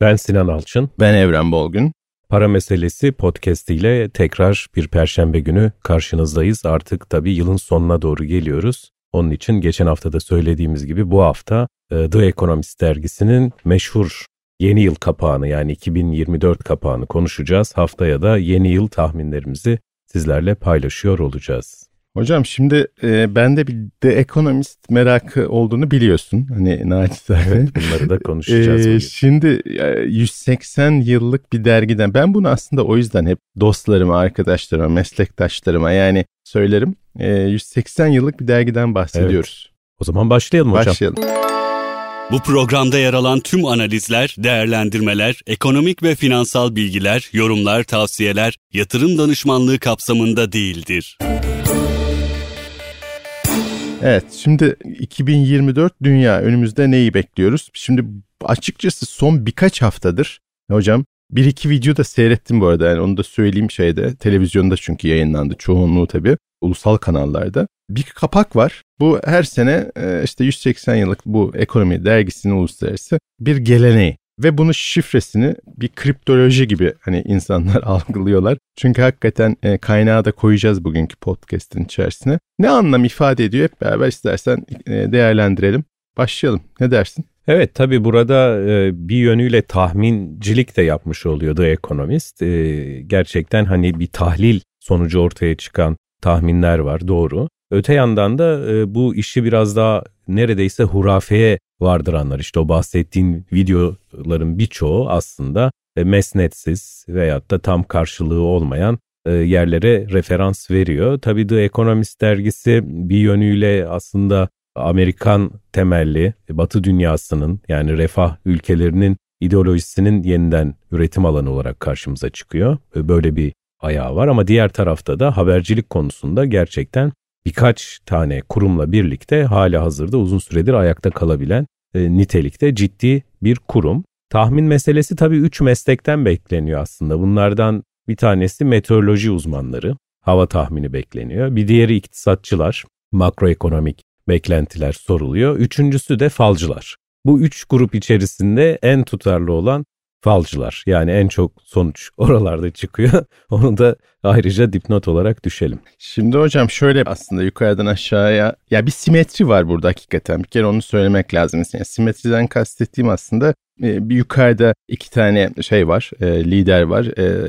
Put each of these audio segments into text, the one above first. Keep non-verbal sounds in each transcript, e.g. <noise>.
Ben Sinan Alçın. Ben Evren Bolgun. Para Meselesi podcast ile tekrar bir perşembe günü karşınızdayız. Artık tabii yılın sonuna doğru geliyoruz. Onun için geçen hafta da söylediğimiz gibi bu hafta e, The Economist dergisinin meşhur yeni yıl kapağını yani 2024 kapağını konuşacağız. Haftaya da yeni yıl tahminlerimizi sizlerle paylaşıyor olacağız. Hocam şimdi e, bende bir The Economist merakı olduğunu biliyorsun. Hani naçizane. Evet, bunları da konuşacağız e. Şimdi 180 yıllık bir dergiden ben bunu aslında o yüzden hep dostlarıma, arkadaşlarıma, meslektaşlarıma yani söylerim. E, 180 yıllık bir dergiden bahsediyoruz. Evet. O zaman başlayalım hocam. Başlayalım. Bu programda yer alan tüm analizler, değerlendirmeler, ekonomik ve finansal bilgiler, yorumlar, tavsiyeler yatırım danışmanlığı kapsamında değildir. Evet şimdi 2024 dünya önümüzde neyi bekliyoruz? Şimdi açıkçası son birkaç haftadır hocam bir iki video da seyrettim bu arada yani onu da söyleyeyim şeyde televizyonda çünkü yayınlandı çoğunluğu tabii ulusal kanallarda. Bir kapak var. Bu her sene e, işte 180 yıllık bu ekonomi dergisinin uluslararası bir geleneği. Ve bunu şifresini bir kriptoloji gibi hani insanlar <laughs> algılıyorlar. Çünkü hakikaten e, kaynağı da koyacağız bugünkü podcast'in içerisine. Ne anlam ifade ediyor hep beraber istersen e, değerlendirelim. Başlayalım. Ne dersin? Evet tabii burada e, bir yönüyle tahmincilik de yapmış oluyor The Economist. E, gerçekten hani bir tahlil sonucu ortaya çıkan tahminler var doğru. Öte yandan da e, bu işi biraz daha neredeyse hurafeye vardıranlar işte o bahsettiğin videoların birçoğu aslında e, mesnetsiz veyahut da tam karşılığı olmayan e, yerlere referans veriyor. Tabii The Economist dergisi bir yönüyle aslında Amerikan temelli Batı dünyasının yani refah ülkelerinin ideolojisinin yeniden üretim alanı olarak karşımıza çıkıyor. Böyle bir ayağı var ama diğer tarafta da habercilik konusunda gerçekten birkaç tane kurumla birlikte hala hazırda uzun süredir ayakta kalabilen e, nitelikte ciddi bir kurum. Tahmin meselesi tabii üç meslekten bekleniyor aslında. Bunlardan bir tanesi meteoroloji uzmanları, hava tahmini bekleniyor. Bir diğeri iktisatçılar, makroekonomik beklentiler soruluyor. Üçüncüsü de falcılar. Bu üç grup içerisinde en tutarlı olan falcılar. Yani en çok sonuç <laughs> oralarda çıkıyor. <laughs> Onu da ayrıca dipnot olarak düşelim. Şimdi hocam şöyle aslında yukarıdan aşağıya ya bir simetri var burada hakikaten. Bir kere onu söylemek lazım. Yani simetriden kastettiğim aslında bir yukarıda iki tane şey var, lider var.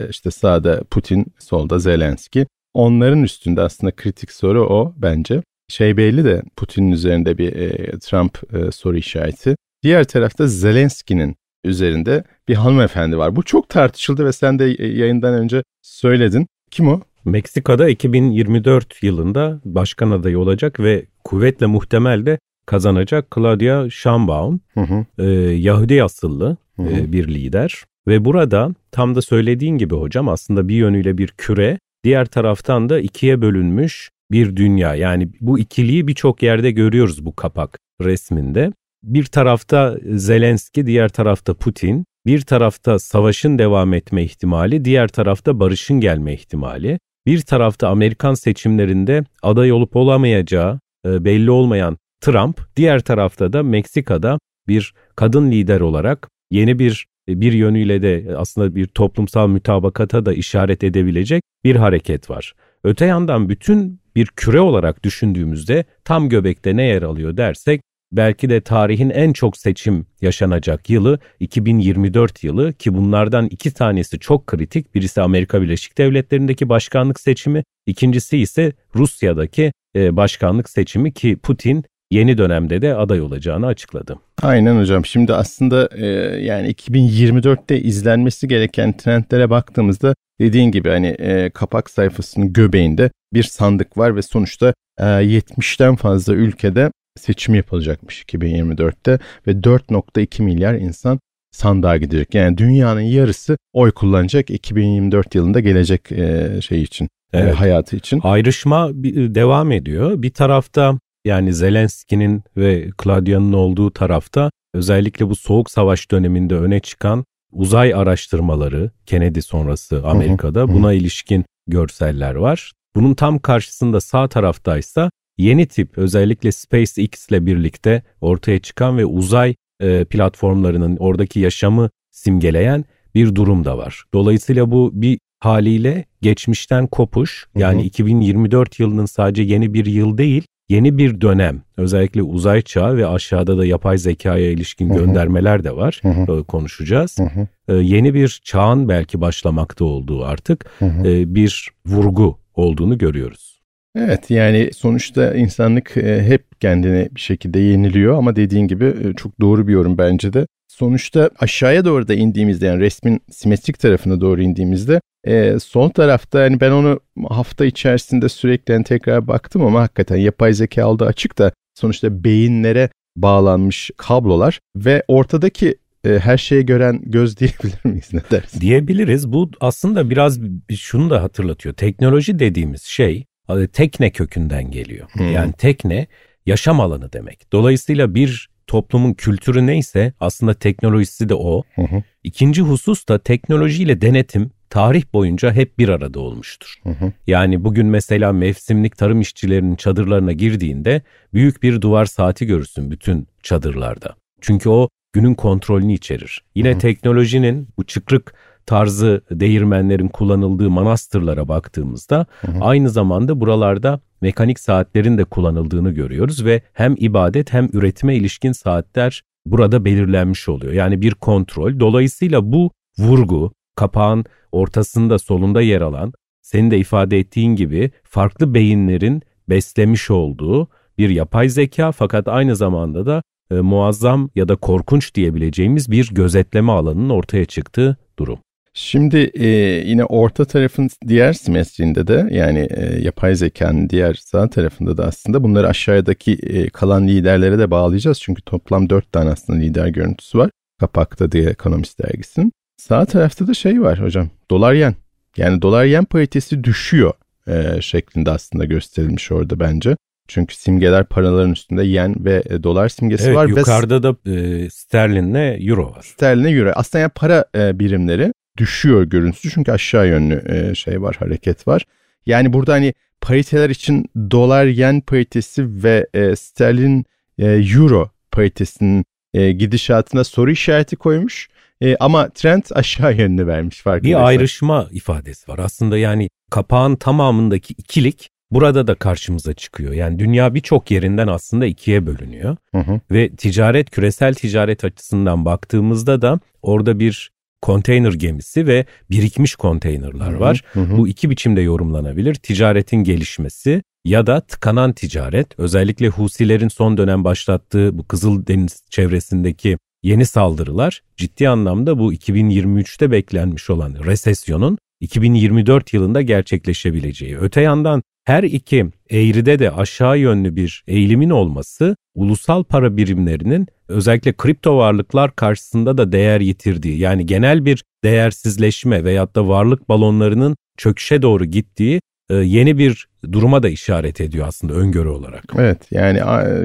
İşte sağda Putin, solda Zelenski. Onların üstünde aslında kritik soru o bence. Şey belli de Putin'in üzerinde bir Trump soru işareti. Diğer tarafta Zelenski'nin üzerinde bir hanımefendi var. Bu çok tartışıldı ve sen de yayından önce söyledin. Kim o? Meksika'da 2024 yılında başkan adayı olacak ve kuvvetle muhtemel de kazanacak Claudia Sheinbaum. Hı hı. E, Yahudi asıllı hı hı. E, bir lider. Ve burada tam da söylediğin gibi hocam aslında bir yönüyle bir küre, diğer taraftan da ikiye bölünmüş bir dünya. Yani bu ikiliyi birçok yerde görüyoruz bu kapak resminde. Bir tarafta Zelenski, diğer tarafta Putin, bir tarafta savaşın devam etme ihtimali, diğer tarafta barışın gelme ihtimali, bir tarafta Amerikan seçimlerinde aday olup olamayacağı belli olmayan Trump, diğer tarafta da Meksika'da bir kadın lider olarak yeni bir bir yönüyle de aslında bir toplumsal mütabakata da işaret edebilecek bir hareket var. Öte yandan bütün bir küre olarak düşündüğümüzde tam göbekte ne yer alıyor dersek belki de tarihin en çok seçim yaşanacak yılı 2024 yılı ki bunlardan iki tanesi çok kritik. Birisi Amerika Birleşik Devletleri'ndeki başkanlık seçimi, ikincisi ise Rusya'daki başkanlık seçimi ki Putin yeni dönemde de aday olacağını açıkladı. Aynen hocam. Şimdi aslında e, yani 2024'te izlenmesi gereken trendlere baktığımızda dediğin gibi hani e, kapak sayfasının göbeğinde bir sandık var ve sonuçta e, 70'ten fazla ülkede seçim yapılacakmış 2024'te ve 4.2 milyar insan sandığa gidecek. Yani dünyanın yarısı oy kullanacak 2024 yılında gelecek e, şey için, evet. e, hayatı için. Ayrışma devam ediyor. Bir tarafta yani Zelenski'nin ve Claudia'nın olduğu tarafta özellikle bu soğuk savaş döneminde öne çıkan uzay araştırmaları Kennedy sonrası Amerika'da buna ilişkin görseller var. Bunun tam karşısında sağ taraftaysa yeni tip özellikle SpaceX ile birlikte ortaya çıkan ve uzay e, platformlarının oradaki yaşamı simgeleyen bir durum da var. Dolayısıyla bu bir haliyle geçmişten kopuş yani hı hı. 2024 yılının sadece yeni bir yıl değil yeni bir dönem özellikle uzay çağı ve aşağıda da yapay zekaya ilişkin hı hı. göndermeler de var hı hı. konuşacağız. Hı hı. Ee, yeni bir çağın belki başlamakta olduğu artık hı hı. E, bir vurgu olduğunu görüyoruz. Evet yani sonuçta insanlık e, hep kendini bir şekilde yeniliyor ama dediğin gibi e, çok doğru bir yorum bence de. Sonuçta aşağıya doğru da indiğimizde yani resmin simetrik tarafına doğru indiğimizde e, sol tarafta yani ben onu hafta içerisinde sürekli yani tekrar baktım ama hakikaten yapay zeka aldı açık da sonuçta beyinlere bağlanmış kablolar ve ortadaki her şeye gören göz <laughs> diyebilir miyiz ne dersin? Diyebiliriz. Bu aslında biraz şunu da hatırlatıyor. Teknoloji dediğimiz şey tekne kökünden geliyor. Hmm. Yani tekne yaşam alanı demek. Dolayısıyla bir toplumun kültürü neyse aslında teknolojisi de o. Hı hı. İkinci husus da teknolojiyle denetim tarih boyunca hep bir arada olmuştur. Hı hı. Yani bugün mesela mevsimlik tarım işçilerinin çadırlarına girdiğinde büyük bir duvar saati görürsün bütün çadırlarda. Çünkü o günün kontrolünü içerir. Yine hı hı. teknolojinin bu çıkrık tarzı değirmenlerin kullanıldığı manastırlara baktığımızda hı hı. aynı zamanda buralarda mekanik saatlerin de kullanıldığını görüyoruz ve hem ibadet hem üretime ilişkin saatler burada belirlenmiş oluyor. Yani bir kontrol. Dolayısıyla bu vurgu kapağın ortasında solunda yer alan senin de ifade ettiğin gibi farklı beyinlerin beslemiş olduğu bir yapay zeka fakat aynı zamanda da e, muazzam ya da korkunç diyebileceğimiz bir gözetleme alanının ortaya çıktığı durum. Şimdi e, yine orta tarafın diğer simetrinde de yani e, yapay zekanın diğer sağ tarafında da aslında bunları aşağıdaki e, kalan liderlere de bağlayacağız. Çünkü toplam dört tane aslında lider görüntüsü var kapakta diye Economist dergisinin. Sağ tarafta da şey var hocam dolar yen yani dolar yen paritesi düşüyor e, şeklinde aslında gösterilmiş orada bence. Çünkü simgeler paraların üstünde yen ve e, dolar simgesi evet, var. Yukarıda ve da e, sterlinle euro var. Sterlinle euro. Aslında yani para e, birimleri düşüyor görüntüsü çünkü aşağı yönlü e, şey var hareket var. Yani burada hani pariteler için dolar yen paritesi ve e, sterlin e, euro paritesinin e, gidişatına soru işareti koymuş. E, ama trend <laughs> aşağı yönlü vermiş farkındaysan. Bir ayrışma ifadesi var. Aslında yani kapağın tamamındaki ikilik burada da karşımıza çıkıyor. Yani dünya birçok yerinden aslında ikiye bölünüyor. Hı hı. Ve ticaret, küresel ticaret açısından baktığımızda da orada bir konteyner gemisi ve birikmiş konteynerlar var. Hı hı. Bu iki biçimde yorumlanabilir. Ticaretin gelişmesi ya da tıkanan ticaret özellikle Husilerin son dönem başlattığı bu Kızıldeniz çevresindeki yeni saldırılar ciddi anlamda bu 2023'te beklenmiş olan resesyonun 2024 yılında gerçekleşebileceği. Öte yandan her iki eğride de aşağı yönlü bir eğilimin olması ulusal para birimlerinin özellikle kripto varlıklar karşısında da değer yitirdiği yani genel bir değersizleşme veyahut da varlık balonlarının çöküşe doğru gittiği e, yeni bir duruma da işaret ediyor aslında öngörü olarak. Evet yani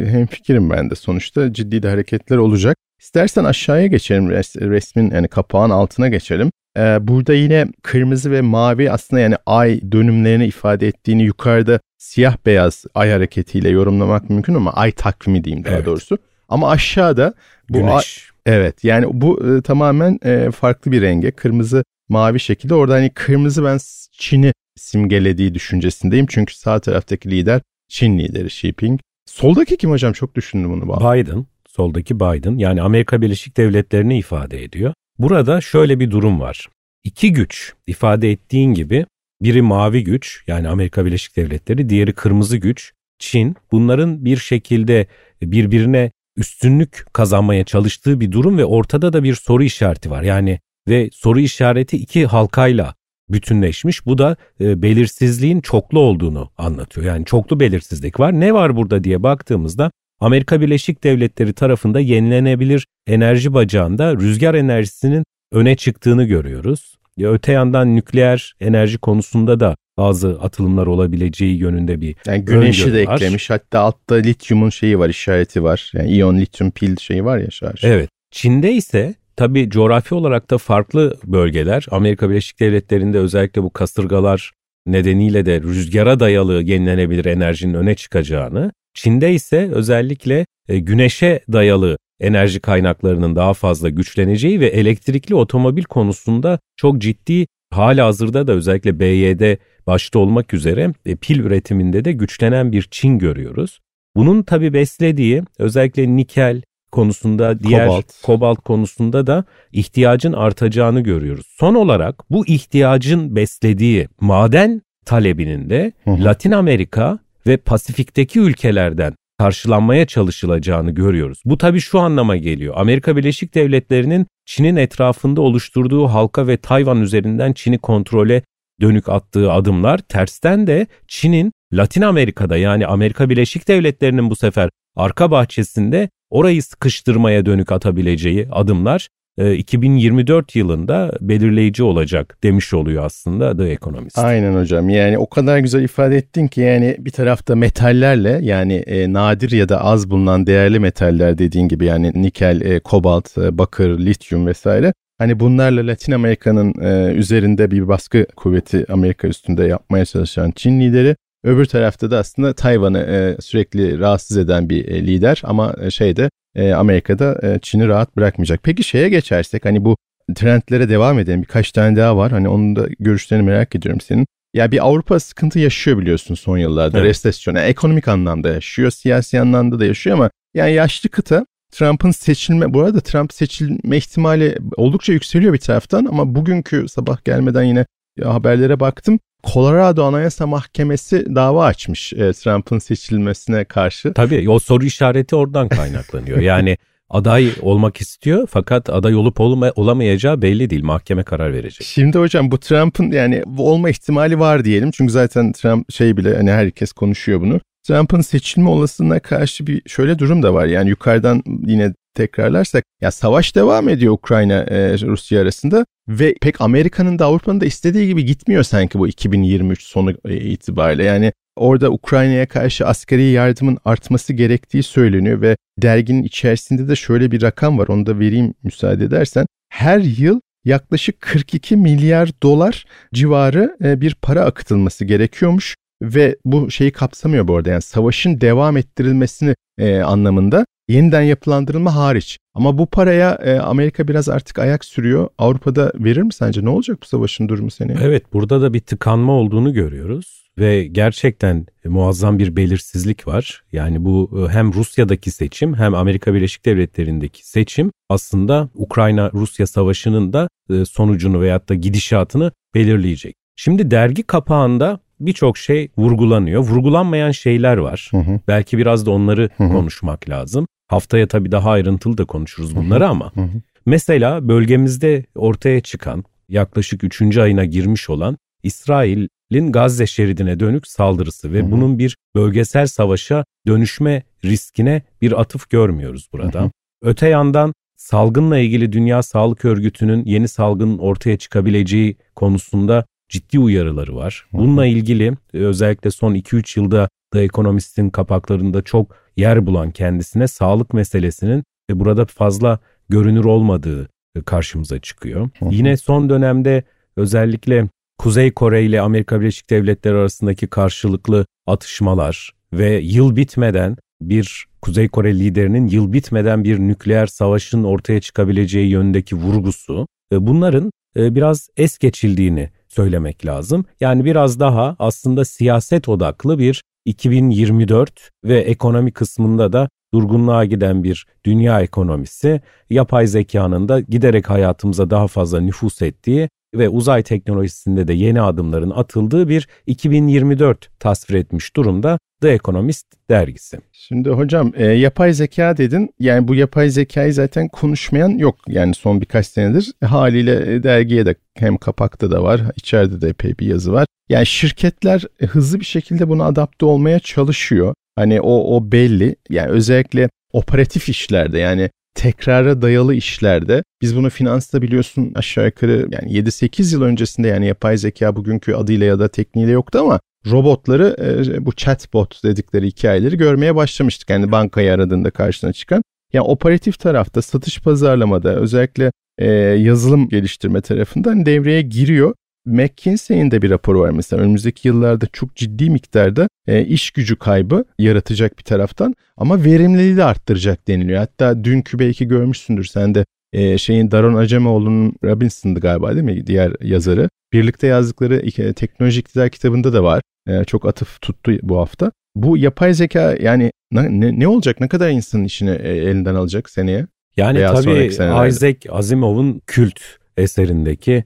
hem fikrim ben de sonuçta ciddi de hareketler olacak. İstersen aşağıya geçelim resmin yani kapağın altına geçelim. Ee, burada yine kırmızı ve mavi aslında yani ay dönümlerini ifade ettiğini yukarıda siyah beyaz ay hareketiyle yorumlamak mümkün ama ay takvimi diyeyim daha evet. doğrusu. Ama aşağıda bu Güneş. Ay, evet yani bu e, tamamen e, farklı bir renge kırmızı mavi şekilde orada hani kırmızı ben Çin'i simgelediği düşüncesindeyim. Çünkü sağ taraftaki lider Çin lideri Xi Jinping. Soldaki kim hocam? Çok düşündüm bunu. Biden. Soldaki Biden. Yani Amerika Birleşik Devletleri'ni ifade ediyor. Burada şöyle bir durum var. İki güç ifade ettiğin gibi biri mavi güç yani Amerika Birleşik Devletleri, diğeri kırmızı güç Çin. Bunların bir şekilde birbirine üstünlük kazanmaya çalıştığı bir durum ve ortada da bir soru işareti var. Yani ve soru işareti iki halkayla bütünleşmiş. Bu da e, belirsizliğin çoklu olduğunu anlatıyor. Yani çoklu belirsizlik var. Ne var burada diye baktığımızda Amerika Birleşik Devletleri tarafında yenilenebilir enerji bacağında rüzgar enerjisinin öne çıktığını görüyoruz. Ya öte yandan nükleer enerji konusunda da bazı atılımlar olabileceği yönünde bir yani güneşi de var. eklemiş. Hatta altta lityumun şeyi var, işareti var. Yani iyon lityum pil şeyi var ya şarj. Evet. Çin'de ise tabii coğrafi olarak da farklı bölgeler. Amerika Birleşik Devletleri'nde özellikle bu kasırgalar nedeniyle de rüzgara dayalı yenilenebilir enerjinin öne çıkacağını, Çin'de ise özellikle e, güneşe dayalı enerji kaynaklarının daha fazla güçleneceği ve elektrikli otomobil konusunda çok ciddi hala hazırda da özellikle BYD başta olmak üzere e, pil üretiminde de güçlenen bir Çin görüyoruz. Bunun tabi beslediği özellikle nikel konusunda diğer kobalt. kobalt konusunda da ihtiyacın artacağını görüyoruz. Son olarak bu ihtiyacın beslediği maden talebinin de hı. Latin Amerika ve Pasifik'teki ülkelerden karşılanmaya çalışılacağını görüyoruz. Bu tabii şu anlama geliyor. Amerika Birleşik Devletleri'nin Çin'in etrafında oluşturduğu halka ve Tayvan üzerinden Çin'i kontrole dönük attığı adımlar tersten de Çin'in Latin Amerika'da yani Amerika Birleşik Devletleri'nin bu sefer arka bahçesinde orayı sıkıştırmaya dönük atabileceği adımlar 2024 e, yılında belirleyici olacak demiş oluyor aslında The Economist. Aynen hocam. Yani o kadar güzel ifade ettin ki yani bir tarafta metallerle yani e, nadir ya da az bulunan değerli metaller dediğin gibi yani nikel, e, kobalt, e, bakır, lityum vesaire. Hani bunlarla Latin Amerika'nın e, üzerinde bir baskı kuvveti Amerika üstünde yapmaya çalışan Çin lideri. Öbür tarafta da aslında Tayvan'ı e, sürekli rahatsız eden bir e, lider. Ama e, şeyde e, Amerika'da e, Çin'i rahat bırakmayacak. Peki şeye geçersek hani bu trendlere devam edelim. Birkaç tane daha var. Hani onun da görüşlerini merak ediyorum senin. Ya bir Avrupa sıkıntı yaşıyor biliyorsun son yıllarda. Evet. Resesyon. Yani ekonomik anlamda yaşıyor, siyasi anlamda da yaşıyor ama yani yaşlı kıta Trump'ın seçilme, bu arada Trump seçilme ihtimali oldukça yükseliyor bir taraftan ama bugünkü sabah gelmeden yine haberlere baktım. Colorado Anayasa Mahkemesi dava açmış e, Trump'ın seçilmesine karşı. Tabii o soru işareti oradan kaynaklanıyor. yani aday olmak istiyor fakat aday olup olma, olamayacağı belli değil. Mahkeme karar verecek. Şimdi hocam bu Trump'ın yani olma ihtimali var diyelim. Çünkü zaten Trump şey bile hani herkes konuşuyor bunu. Trump'ın seçilme olasılığına karşı bir şöyle durum da var. Yani yukarıdan yine tekrarlarsak ya savaş devam ediyor Ukrayna e, Rusya arasında ve pek Amerika'nın da Avrupa'nın da istediği gibi gitmiyor sanki bu 2023 sonu e, itibariyle. Yani orada Ukrayna'ya karşı askeri yardımın artması gerektiği söyleniyor ve derginin içerisinde de şöyle bir rakam var onu da vereyim müsaade edersen. Her yıl yaklaşık 42 milyar dolar civarı e, bir para akıtılması gerekiyormuş ve bu şeyi kapsamıyor bu arada yani savaşın devam ettirilmesini e, anlamında yeniden yapılandırılma hariç. Ama bu paraya e, Amerika biraz artık ayak sürüyor. Avrupa'da verir mi sence? Ne olacak bu savaşın durumu seni? Evet burada da bir tıkanma olduğunu görüyoruz ve gerçekten muazzam bir belirsizlik var. Yani bu e, hem Rusya'daki seçim hem Amerika Birleşik Devletleri'ndeki seçim aslında Ukrayna-Rusya savaşının da e, sonucunu veyahut da gidişatını belirleyecek. Şimdi dergi kapağında birçok şey vurgulanıyor. Vurgulanmayan şeyler var. Hı hı. Belki biraz da onları hı hı. konuşmak lazım. Haftaya tabii daha ayrıntılı da konuşuruz bunları hı hı. ama. Hı hı. Mesela bölgemizde ortaya çıkan yaklaşık 3. ayına girmiş olan İsrail'in Gazze şeridine dönük saldırısı ve hı hı. bunun bir bölgesel savaşa dönüşme riskine bir atıf görmüyoruz burada. Hı hı. Öte yandan salgınla ilgili Dünya Sağlık Örgütü'nün yeni salgının ortaya çıkabileceği konusunda ciddi uyarıları var. Bununla ilgili e, özellikle son 2-3 yılda The Economist'in kapaklarında çok yer bulan kendisine sağlık meselesinin ve burada fazla görünür olmadığı e, karşımıza çıkıyor. Yine son dönemde özellikle Kuzey Kore ile Amerika Birleşik Devletleri arasındaki karşılıklı atışmalar ve yıl bitmeden bir Kuzey Kore liderinin yıl bitmeden bir nükleer savaşın ortaya çıkabileceği yönündeki vurgusu e, bunların biraz es geçildiğini söylemek lazım. Yani biraz daha aslında siyaset odaklı bir 2024 ve ekonomi kısmında da durgunluğa giden bir dünya ekonomisi, yapay zekanın da giderek hayatımıza daha fazla nüfus ettiği ve uzay teknolojisinde de yeni adımların atıldığı bir 2024 tasvir etmiş durumda The Economist dergisi. Şimdi hocam e, yapay zeka dedin. Yani bu yapay zekayı zaten konuşmayan yok. Yani son birkaç senedir haliyle dergiye de hem kapakta da var, içeride de epey bir yazı var. Yani şirketler hızlı bir şekilde buna adapte olmaya çalışıyor. Hani o o belli. Yani özellikle operatif işlerde yani tekrara dayalı işlerde biz bunu finansta biliyorsun aşağı yukarı yani 7-8 yıl öncesinde yani yapay zeka bugünkü adıyla ya da tekniğiyle yoktu ama robotları e, bu chatbot dedikleri hikayeleri görmeye başlamıştık. Yani bankayı aradığında karşına çıkan. Yani operatif tarafta satış pazarlamada özellikle e, yazılım geliştirme tarafından devreye giriyor. McKinsey'in de bir raporu var mesela önümüzdeki yıllarda çok ciddi miktarda e, iş gücü kaybı yaratacak bir taraftan ama verimliliği de arttıracak deniliyor. Hatta dünkü belki görmüşsündür sen de e, şeyin Daron Acemoğlu'nun Robinson'dı galiba değil mi diğer yazarı. Birlikte yazdıkları iki, teknoloji iktidar kitabında da var. E, çok atıf tuttu bu hafta. Bu yapay zeka yani ne, ne olacak? Ne kadar insanın işini e, elinden alacak seneye? Yani Veya tabii Isaac Asimov'un kült eserindeki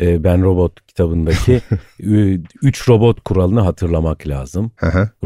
e, Ben Robot kitabındaki <laughs> üç robot kuralını hatırlamak lazım.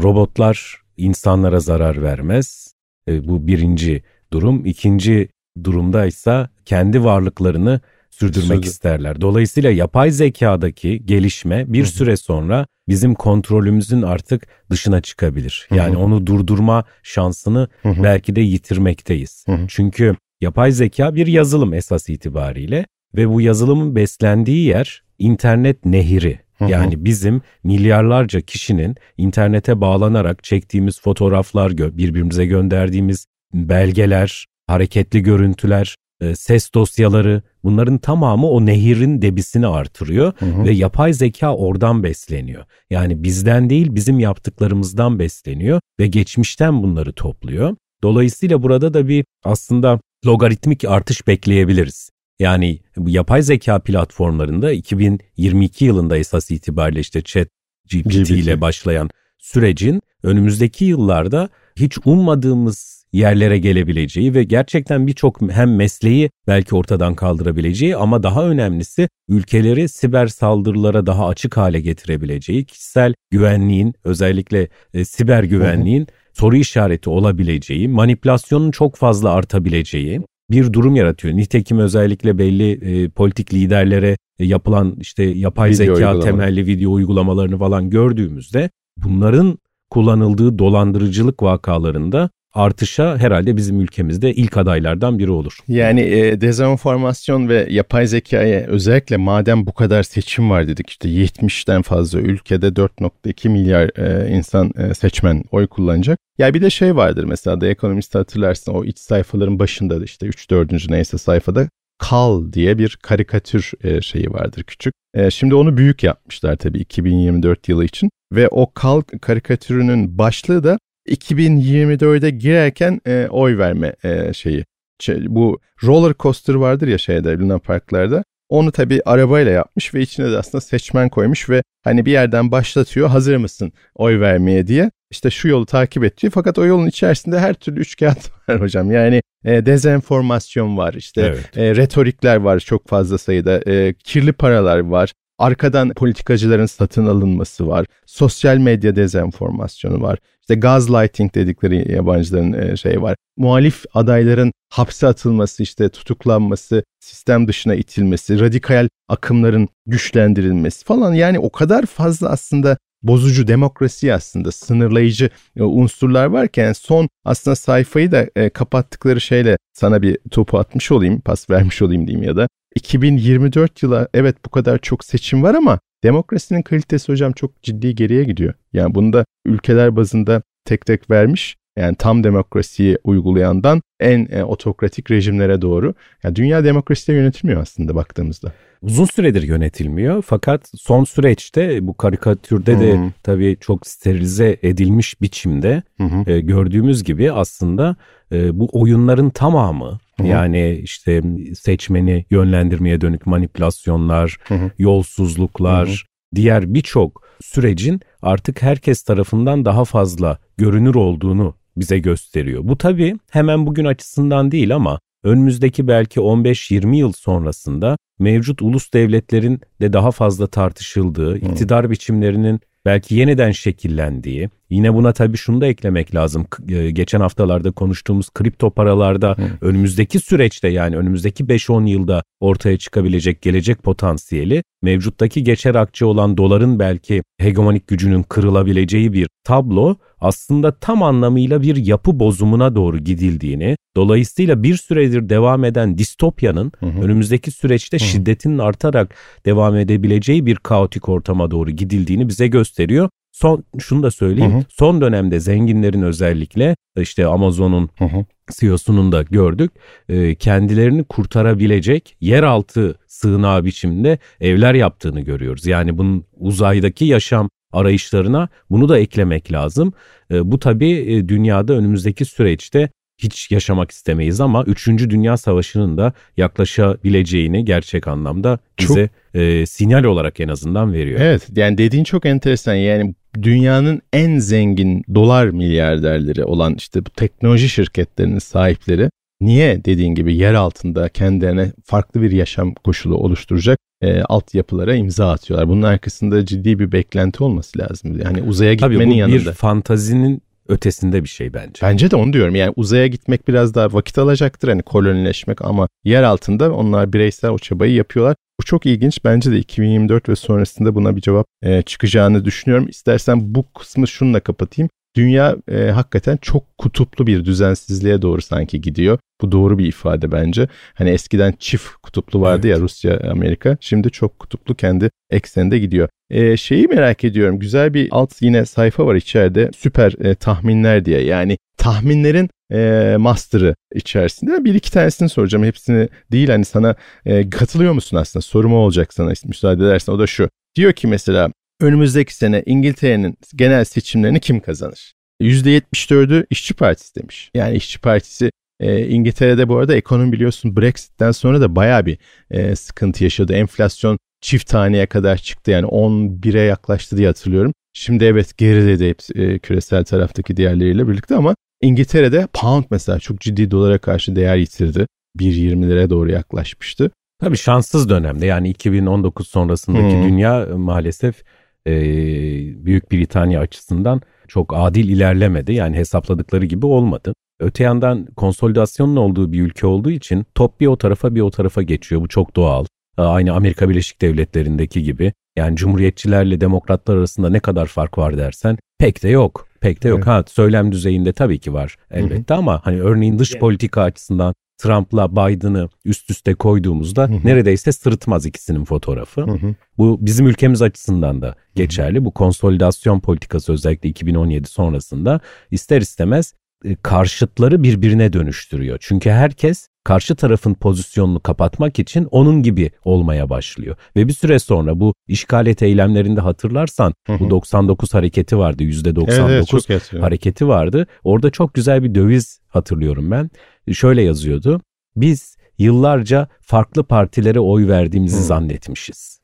Robotlar insanlara zarar vermez. E, bu birinci durum. İkinci durumda ise kendi varlıklarını sürdürmek Sürdür. isterler. Dolayısıyla yapay zekadaki gelişme bir Hı-hı. süre sonra bizim kontrolümüzün artık dışına çıkabilir. Yani onu durdurma şansını Hı-hı. belki de yitirmekteyiz. Hı-hı. Çünkü yapay zeka bir yazılım esas itibariyle ve bu yazılımın beslendiği yer internet nehri. Hı-hı. Yani bizim milyarlarca kişinin internete bağlanarak çektiğimiz fotoğraflar, birbirimize gönderdiğimiz belgeler, hareketli görüntüler, e, ses dosyaları bunların tamamı o nehirin debisini artırıyor hı hı. ve yapay zeka oradan besleniyor. Yani bizden değil bizim yaptıklarımızdan besleniyor ve geçmişten bunları topluyor. Dolayısıyla burada da bir aslında logaritmik artış bekleyebiliriz. Yani bu yapay zeka platformlarında 2022 yılında esas itibariyle işte chat GPT, GPT ile başlayan sürecin önümüzdeki yıllarda hiç ummadığımız yerlere gelebileceği ve gerçekten birçok hem mesleği belki ortadan kaldırabileceği ama daha önemlisi ülkeleri siber saldırılara daha açık hale getirebileceği, kişisel güvenliğin özellikle e, siber güvenliğin soru işareti olabileceği, manipülasyonun çok fazla artabileceği bir durum yaratıyor. Nitekim özellikle belli e, politik liderlere e, yapılan işte yapay video zeka uygulama. temelli video uygulamalarını falan gördüğümüzde bunların kullanıldığı dolandırıcılık vakalarında artışa herhalde bizim ülkemizde ilk adaylardan biri olur. Yani e, dezenformasyon ve yapay zekaya özellikle madem bu kadar seçim var dedik işte 70'ten fazla ülkede 4.2 milyar e, insan e, seçmen oy kullanacak. Ya bir de şey vardır mesela da ekonomist hatırlarsın o iç sayfaların başında da işte 3 4. neyse sayfada Kal diye bir karikatür e, şeyi vardır küçük. E, şimdi onu büyük yapmışlar tabii 2024 yılı için ve o Kal karikatürünün başlığı da 2024'e girerken e, oy verme e, şeyi. Bu roller coaster vardır ya şeyde Luna Parklarda. Onu tabii arabayla yapmış ve içine de aslında seçmen koymuş ve hani bir yerden başlatıyor hazır mısın oy vermeye diye. İşte şu yolu takip et diyor. Fakat o yolun içerisinde her türlü üç kağıt <laughs> var hocam. Yani e, dezenformasyon var işte evet. e, retorikler var çok fazla sayıda e, kirli paralar var Arkadan politikacıların satın alınması var. Sosyal medya dezenformasyonu var. İşte gaslighting dedikleri yabancıların şey var. Muhalif adayların hapse atılması, işte tutuklanması, sistem dışına itilmesi, radikal akımların güçlendirilmesi falan. Yani o kadar fazla aslında bozucu demokrasi aslında sınırlayıcı e, unsurlar varken son aslında sayfayı da e, kapattıkları şeyle sana bir topu atmış olayım, pas vermiş olayım diyeyim ya da 2024 yıla evet bu kadar çok seçim var ama demokrasinin kalitesi hocam çok ciddi geriye gidiyor. Yani bunu da ülkeler bazında tek tek vermiş. Yani tam demokrasiyi uygulayandan en e, otokratik rejimlere doğru. Yani dünya demokrasiyle yönetilmiyor aslında baktığımızda uzun süredir yönetilmiyor. Fakat son süreçte bu karikatürde de hı tabii çok sterilize edilmiş biçimde e, gördüğümüz gibi aslında e, bu oyunların tamamı Hı-hı. yani işte seçmeni yönlendirmeye dönük manipülasyonlar, Hı-hı. yolsuzluklar, Hı-hı. diğer birçok sürecin artık herkes tarafından daha fazla görünür olduğunu bize gösteriyor. Bu tabii hemen bugün açısından değil ama önümüzdeki belki 15-20 yıl sonrasında mevcut ulus devletlerin de daha fazla tartışıldığı, iktidar biçimlerinin belki yeniden şekillendiği, yine buna tabii şunu da eklemek lazım. E, geçen haftalarda konuştuğumuz kripto paralarda Hı. önümüzdeki süreçte yani önümüzdeki 5-10 yılda ortaya çıkabilecek gelecek potansiyeli mevcuttaki geçer akçe olan doların belki hegemonik gücünün kırılabileceği bir tablo aslında tam anlamıyla bir yapı bozumuna doğru gidildiğini, dolayısıyla bir süredir devam eden distopyanın hı hı. önümüzdeki süreçte hı. şiddetinin artarak devam edebileceği bir kaotik ortama doğru gidildiğini bize gösteriyor. Son şunu da söyleyeyim. Hı hı. Son dönemde zenginlerin özellikle işte Amazon'un CEO'sunun da gördük. E, kendilerini kurtarabilecek yeraltı sığınağı biçimde evler yaptığını görüyoruz. Yani bunun uzaydaki yaşam arayışlarına bunu da eklemek lazım. E, bu tabii e, dünyada önümüzdeki süreçte hiç yaşamak istemeyiz ama 3. Dünya Savaşı'nın da yaklaşabileceğini gerçek anlamda bize çok... e, sinyal olarak en azından veriyor. Evet yani dediğin çok enteresan yani dünyanın en zengin dolar milyarderleri olan işte bu teknoloji şirketlerinin sahipleri niye dediğin gibi yer altında kendilerine farklı bir yaşam koşulu oluşturacak e, altyapılara imza atıyorlar. Bunun arkasında ciddi bir beklenti olması lazım. Yani uzaya gitmenin Tabii bu yanında. bir fantazinin ötesinde bir şey bence. Bence de onu diyorum. Yani uzaya gitmek biraz daha vakit alacaktır hani kolonileşmek ama yer altında onlar bireysel o çabayı yapıyorlar. Bu çok ilginç. Bence de 2024 ve sonrasında buna bir cevap e, çıkacağını düşünüyorum. İstersen bu kısmı şununla kapatayım. Dünya e, hakikaten çok kutuplu bir düzensizliğe doğru sanki gidiyor. Bu doğru bir ifade bence. Hani eskiden çift kutuplu vardı evet. ya Rusya, Amerika. Şimdi çok kutuplu kendi ekseninde gidiyor. E, şeyi merak ediyorum. Güzel bir alt yine sayfa var içeride. Süper e, tahminler diye. Yani tahminlerin e, master'ı içerisinde. Bir iki tanesini soracağım. Hepsini değil hani sana e, katılıyor musun aslında? Sorum olacak sana müsaade edersen. O da şu. Diyor ki mesela önümüzdeki sene İngiltere'nin genel seçimlerini kim kazanır? %74'ü İşçi Partisi demiş. Yani İşçi Partisi e, İngiltere'de bu arada ekonomi biliyorsun Brexit'ten sonra da baya bir e, sıkıntı yaşadı. Enflasyon çift taneye kadar çıktı yani 11'e yaklaştı diye hatırlıyorum. Şimdi evet geriledi hepsi, e, küresel taraftaki diğerleriyle birlikte ama İngiltere'de pound mesela çok ciddi dolara karşı değer yitirdi. 1.20'lere doğru yaklaşmıştı. Tabii şanssız dönemde yani 2019 sonrasındaki hmm. dünya maalesef e, Büyük Britanya açısından çok adil ilerlemedi. Yani hesapladıkları gibi olmadı. Öte yandan konsolidasyonun olduğu bir ülke olduğu için top bir o tarafa bir o tarafa geçiyor. Bu çok doğal. Aynı Amerika Birleşik Devletleri'ndeki gibi. Yani cumhuriyetçilerle demokratlar arasında ne kadar fark var dersen pek de yok. Pek de yok. Evet. Ha söylem düzeyinde tabii ki var elbette hı hı. ama hani örneğin dış politika açısından Trump'la Biden'ı üst üste koyduğumuzda hı hı. neredeyse sırıtmaz ikisinin fotoğrafı. Hı hı. Bu bizim ülkemiz açısından da geçerli. Hı hı. Bu konsolidasyon politikası özellikle 2017 sonrasında ister istemez karşıtları birbirine dönüştürüyor. Çünkü herkes karşı tarafın pozisyonunu kapatmak için onun gibi olmaya başlıyor. Ve bir süre sonra bu işgal et eylemlerinde hatırlarsan hı hı. bu 99 hareketi vardı. %99 evet, evet, hareketi vardı. Orada çok güzel bir döviz hatırlıyorum ben. Şöyle yazıyordu. Biz yıllarca farklı partilere oy verdiğimizi hı. zannetmişiz.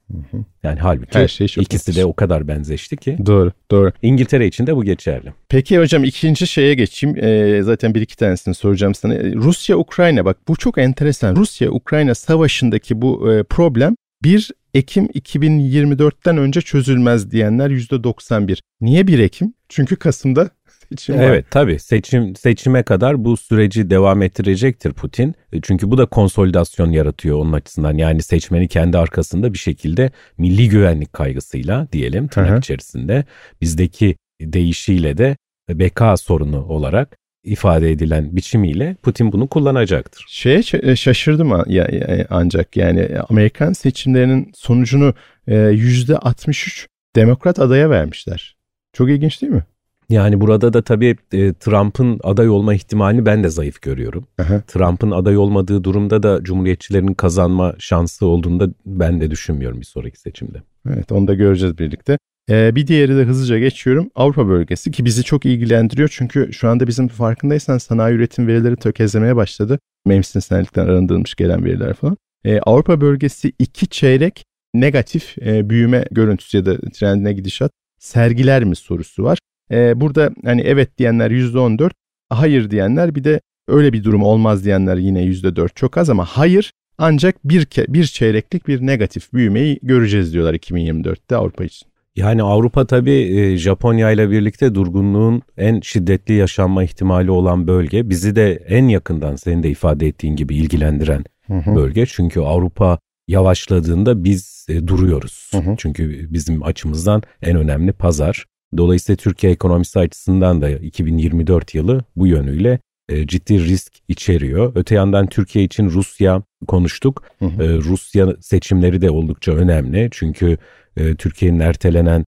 Yani halbuki Her şey çok ikisi de o kadar benzeşti ki. Doğru, doğru. İngiltere için de bu geçerli. Peki hocam ikinci şeye geçeyim. Ee, zaten bir iki tanesini soracağım sana. Rusya-Ukrayna bak bu çok enteresan. Rusya-Ukrayna savaşındaki bu e, problem 1 Ekim 2024'ten önce çözülmez diyenler %91. Niye 1 Ekim? Çünkü Kasım'da seçim var. Evet tabii seçim seçime kadar bu süreci devam ettirecektir Putin. E, çünkü bu da konsolidasyon yaratıyor onun açısından. Yani seçmeni kendi arkasında bir şekilde milli güvenlik kaygısıyla diyelim tırnak Hı-hı. içerisinde bizdeki deyişiyle de beka sorunu olarak ifade edilen biçimiyle Putin bunu kullanacaktır. Şeye e, şaşırdım ya, ancak yani Amerikan seçimlerinin sonucunu %63 e, demokrat adaya vermişler. Çok ilginç değil mi? Yani burada da tabii e, Trump'ın aday olma ihtimalini ben de zayıf görüyorum. Trump'ın aday olmadığı durumda da Cumhuriyetçilerin kazanma şansı olduğunda ben de düşünmüyorum bir sonraki seçimde. Evet onu da göreceğiz birlikte. Ee, bir diğeri de hızlıca geçiyorum. Avrupa bölgesi ki bizi çok ilgilendiriyor. Çünkü şu anda bizim farkındaysan sanayi üretim verileri tökezlemeye başladı. Mevsim senelikten arındırılmış gelen veriler falan. Ee, Avrupa bölgesi iki çeyrek negatif e, büyüme görüntüsü ya da trendine gidişat sergiler mi sorusu var. Ee, burada hani evet diyenler %14, hayır diyenler bir de öyle bir durum olmaz diyenler yine %4 çok az ama hayır ancak bir, bir çeyreklik bir negatif büyümeyi göreceğiz diyorlar 2024'te Avrupa için. Yani Avrupa tabii e, Japonya ile birlikte durgunluğun en şiddetli yaşanma ihtimali olan bölge. Bizi de en yakından senin de ifade ettiğin gibi ilgilendiren hı hı. bölge. Çünkü Avrupa yavaşladığında biz e, duruyoruz. Hı hı. Çünkü bizim açımızdan en önemli pazar. Dolayısıyla Türkiye ekonomisi açısından da 2024 yılı bu yönüyle e, ciddi risk içeriyor. Öte yandan Türkiye için Rusya konuştuk. Hı hı. E, Rusya seçimleri de oldukça önemli. Çünkü e, Türkiye'nin ertelenen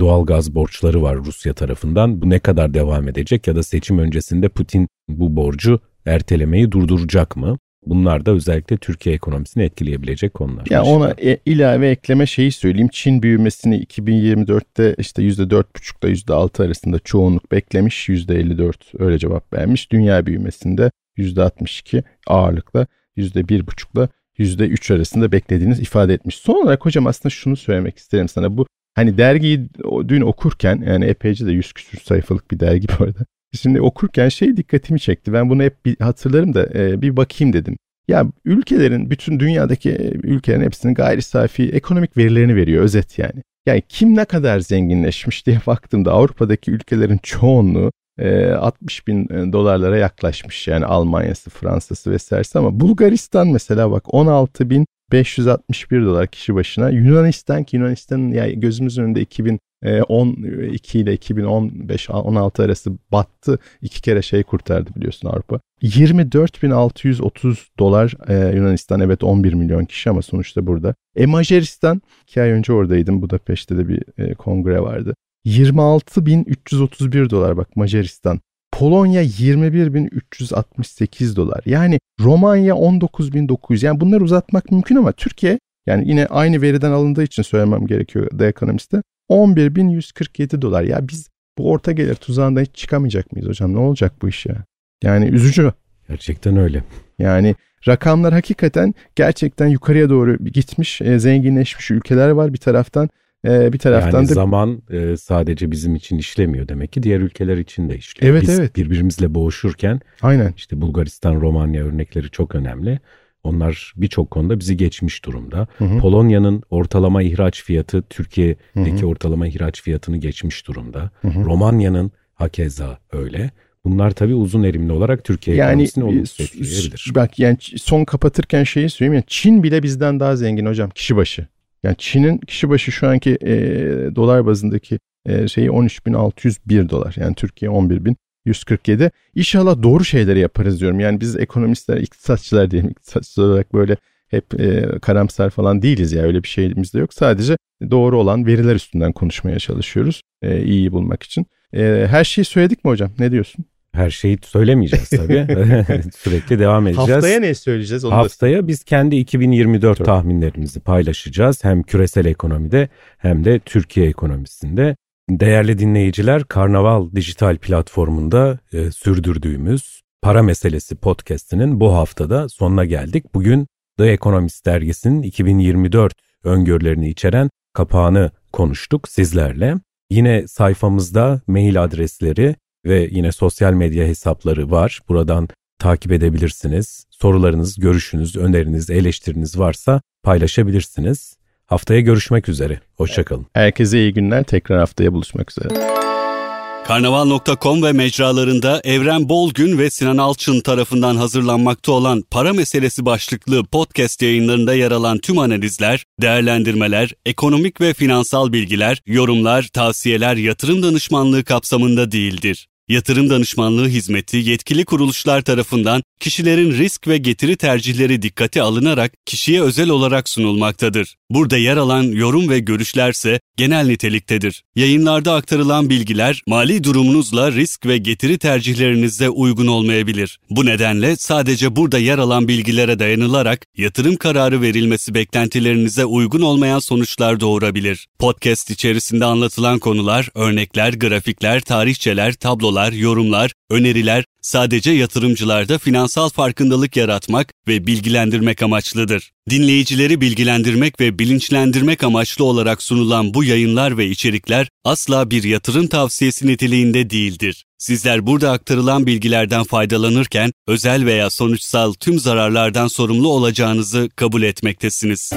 doğal gaz borçları var Rusya tarafından. Bu ne kadar devam edecek ya da seçim öncesinde Putin bu borcu ertelemeyi durduracak mı? Bunlar da özellikle Türkiye ekonomisini etkileyebilecek konular. Ya ona e, ilave ekleme şeyi söyleyeyim. Çin büyümesini 2024'te işte %4,5 ile %6 arasında çoğunluk beklemiş. %54 öyle cevap vermiş. Dünya büyümesinde %62 ağırlıkla %1,5 ile %3 arasında beklediğiniz ifade etmiş. Son olarak hocam aslında şunu söylemek isterim sana. Bu hani dergiyi dün okurken yani epeyce de 100 küsür sayfalık bir dergi bu arada. Şimdi okurken şey dikkatimi çekti. Ben bunu hep bir hatırlarım da e, bir bakayım dedim. Ya ülkelerin bütün dünyadaki e, ülkelerin hepsinin gayri safi ekonomik verilerini veriyor özet yani. Yani kim ne kadar zenginleşmiş diye <laughs> baktığımda Avrupa'daki ülkelerin çoğunluğu 60 e, bin e, dolarlara yaklaşmış yani Almanya'sı, Fransa'sı vesairesi ama Bulgaristan mesela bak 16 bin 561 dolar kişi başına. Yunanistan ki Yunanistan'ın yani gözümüzün önünde 2012 ile 2015-16 arası battı. iki kere şey kurtardı biliyorsun Avrupa. 24.630 dolar e, Yunanistan evet 11 milyon kişi ama sonuçta burada. E Macaristan iki ay önce oradaydım Budapeşte de bir e, kongre vardı. 26.331 dolar bak Macaristan. Polonya 21.368 dolar. Yani Romanya 19.900. Yani bunları uzatmak mümkün ama Türkiye yani yine aynı veriden alındığı için söylemem gerekiyor The Economist'te. 11.147 dolar. Ya biz bu orta gelir tuzağından hiç çıkamayacak mıyız hocam? Ne olacak bu iş ya? Yani üzücü. Gerçekten öyle. Yani rakamlar hakikaten gerçekten yukarıya doğru gitmiş, e, zenginleşmiş ülkeler var bir taraftan. Ee, bir taraftan yani da zaman e, sadece bizim için işlemiyor demek ki diğer ülkeler için de işliyor. Evet Biz evet. birbirimizle boğuşurken Aynen. işte Bulgaristan, Romanya örnekleri çok önemli. Onlar birçok konuda bizi geçmiş durumda. Polonya'nın ortalama ihraç fiyatı Türkiye'deki hı hı. ortalama ihraç fiyatını geçmiş durumda. Romanya'nın hakeza öyle. Bunlar tabii uzun erimli olarak Türkiye yani, ekonomisini olumsuz etkileyebilir. Bak yani son kapatırken şeyi söyleyeyim. Yani Çin bile bizden daha zengin hocam kişi başı. Yani Çin'in kişi başı şu anki e, dolar bazındaki e, şeyi 13.601 dolar. Yani Türkiye 11.147. İnşallah doğru şeyleri yaparız diyorum. Yani biz ekonomistler, iktisatçılar diyelim. İktisatçı olarak böyle hep e, karamsar falan değiliz ya. Öyle bir şeyimiz de yok. Sadece doğru olan veriler üstünden konuşmaya çalışıyoruz. E, iyiyi bulmak için. E, her şeyi söyledik mi hocam? Ne diyorsun? her şeyi söylemeyeceğiz tabii. <laughs> <laughs> Sürekli devam edeceğiz. Haftaya ne söyleyeceğiz? Onu Haftaya da... biz kendi 2024 Tabii. tahminlerimizi paylaşacağız. Hem küresel ekonomide hem de Türkiye ekonomisinde. Değerli dinleyiciler, Karnaval dijital platformunda e, sürdürdüğümüz Para Meselesi podcast'inin bu haftada sonuna geldik. Bugün The Economist dergisinin 2024 öngörülerini içeren kapağını konuştuk sizlerle. Yine sayfamızda mail adresleri ve yine sosyal medya hesapları var. Buradan takip edebilirsiniz. Sorularınız, görüşünüz, öneriniz, eleştiriniz varsa paylaşabilirsiniz. Haftaya görüşmek üzere. Hoşçakalın. Herkese iyi günler. Tekrar haftaya buluşmak üzere. Karnaval.com ve mecralarında Evren Bolgün ve Sinan Alçın tarafından hazırlanmakta olan Para Meselesi başlıklı podcast yayınlarında yer alan tüm analizler, değerlendirmeler, ekonomik ve finansal bilgiler, yorumlar, tavsiyeler, yatırım danışmanlığı kapsamında değildir. Yatırım danışmanlığı hizmeti yetkili kuruluşlar tarafından kişilerin risk ve getiri tercihleri dikkate alınarak kişiye özel olarak sunulmaktadır. Burada yer alan yorum ve görüşlerse genel niteliktedir. Yayınlarda aktarılan bilgiler mali durumunuzla risk ve getiri tercihlerinize uygun olmayabilir. Bu nedenle sadece burada yer alan bilgilere dayanılarak yatırım kararı verilmesi beklentilerinize uygun olmayan sonuçlar doğurabilir. Podcast içerisinde anlatılan konular, örnekler, grafikler, tarihçeler, tablolar, yorumlar, öneriler sadece yatırımcılarda finansal farkındalık yaratmak ve bilgilendirmek amaçlıdır. Dinleyicileri bilgilendirmek ve bilinçlendirmek amaçlı olarak sunulan bu yayınlar ve içerikler asla bir yatırım tavsiyesi niteliğinde değildir. Sizler burada aktarılan bilgilerden faydalanırken özel veya sonuçsal tüm zararlardan sorumlu olacağınızı kabul etmektesiniz.